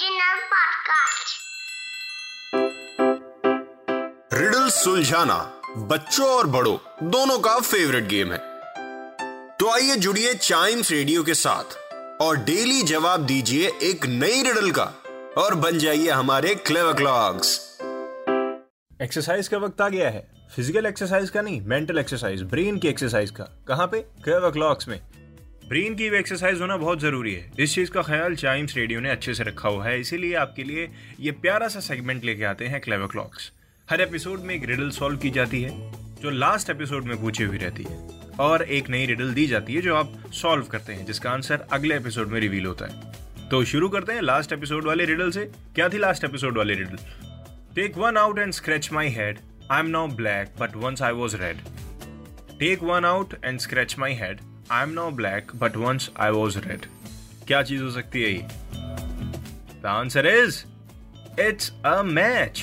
Podcast. Riddle सुलझाना बच्चों और बड़ों दोनों का फेवरेट गेम है। तो आइए जुड़िए चाइम्स रेडियो के साथ और डेली जवाब दीजिए एक नई रिडल का और बन जाइए हमारे क्लेवर क्लॉक्स एक्सरसाइज का वक्त आ गया है। फ़िज़िकल एक्सरसाइज का नहीं मेंटल एक्सरसाइज ब्रेन की एक्सरसाइज का। कहाँ पे? क्लेवर क्लॉक्स में। ब्रेन की एक्सरसाइज होना बहुत ज़रूरी है। इस चीज़ का ख्याल चाइम्स रेडियो ने अच्छे से रखा हुआ है। इसीलिए आपके लिए ये प्यारा सा सेगमेंट लेके आते हैं क्लेवर क्लॉक्स हर एपिसोड में एक रिडल सॉल्व की जाती है, जो लास्ट एपिसोड में पूछी हुई रहती है। और एक नई रिडल दी जाती है, जो आप सॉल्व करते हैं, जिसका आंसर अगले एपिसोड में रिवील होता है। तो शुरू करते हैं लास्ट एपिसोड वाले रिडल से। क्या थी लास्ट एपिसोड वाली riddle take one out and scratch my head I am now black but once I was red take one out and scratch my head I am now black but once I was red क्या चीज़ हो सकती है ये? The answer is it's a match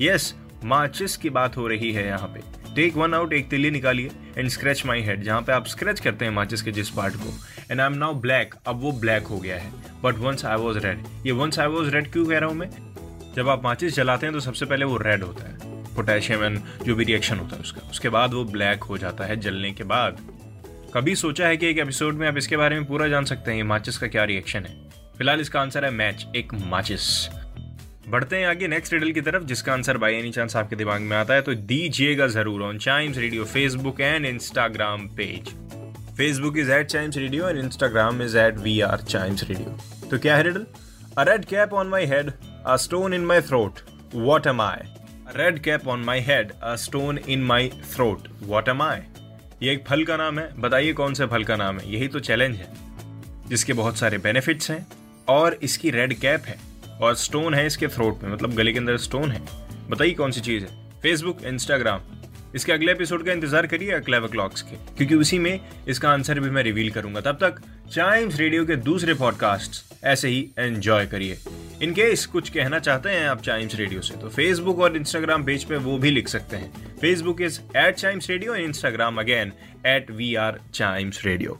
yes माचिस की बात हो रही है यहाँ पे। टेक वन आउट एक तिल्ली निकालिए एंड स्क्रैच माई हेड जहाँ पे आप स्क्रैच करते हैं माचिस के जिस पार्ट को। And I am now black अब वो ब्लैक हो गया है। But once I was red ये वंस आई वॉज़ रेड क्यों कह रहा हूँ मैं? जब आप माचिस जलाते हैं तो सबसे पहले वो रेड होता है। पोटेशियम एंड जो भी रिएक्शन होता है उसका। उसके बाद वो ब्लैक हो जाता है जलने के बाद। कभी सोचा है कि एक एपिसोड में आप इसके बारे में पूरा जान सकते हैं माचिस का क्या रिएक्शन है? फ़िलहाल इसका आंसर है मैच एक माचिस। बढ़ते हैं आगे नेक्स्ट रिडल की तरफ़, जिसका आंसर बाई एनी चांस आपके दिमाग में आता है तो दीजिएगा ज़रूर on Chimes Radio Facebook and Instagram page Facebook is at Chimes Radio and Instagram is at we are Chimes Radio तो क्या है riddle a red cap on my head a stone in my throat what am I red cap on my head a stone in my throat what am I ये एक फल का नाम है। बताइए कौन से फल का नाम है? यही तो चैलेंज है। जिसके बहुत सारे बेनिफिट्स हैं और इसकी रेड कैप है और स्टोन है इसके थ्रोट में मतलब गले के अंदर स्टोन है। बताइए कौन सी चीज़ है? फेसबुक इंस्टाग्राम इसके अगले एपिसोड का इंतज़ार करिए क्लेवर क्लॉक्स के, क्योंकि उसी में इसका आंसर भी मैं रिवील करूँगा। तब तक चाइम्स रेडियो के दूसरे पॉडकास्ट ऐसे ही एंजॉय करिए। इन केस कुछ कहना चाहते हैं आप चाइम्स रेडियो से तो फेसबुक और इंस्टाग्राम पेज पे वो भी लिख सकते हैं। Facebook is at Chimes Radio Instagram again at we are Chimes Radio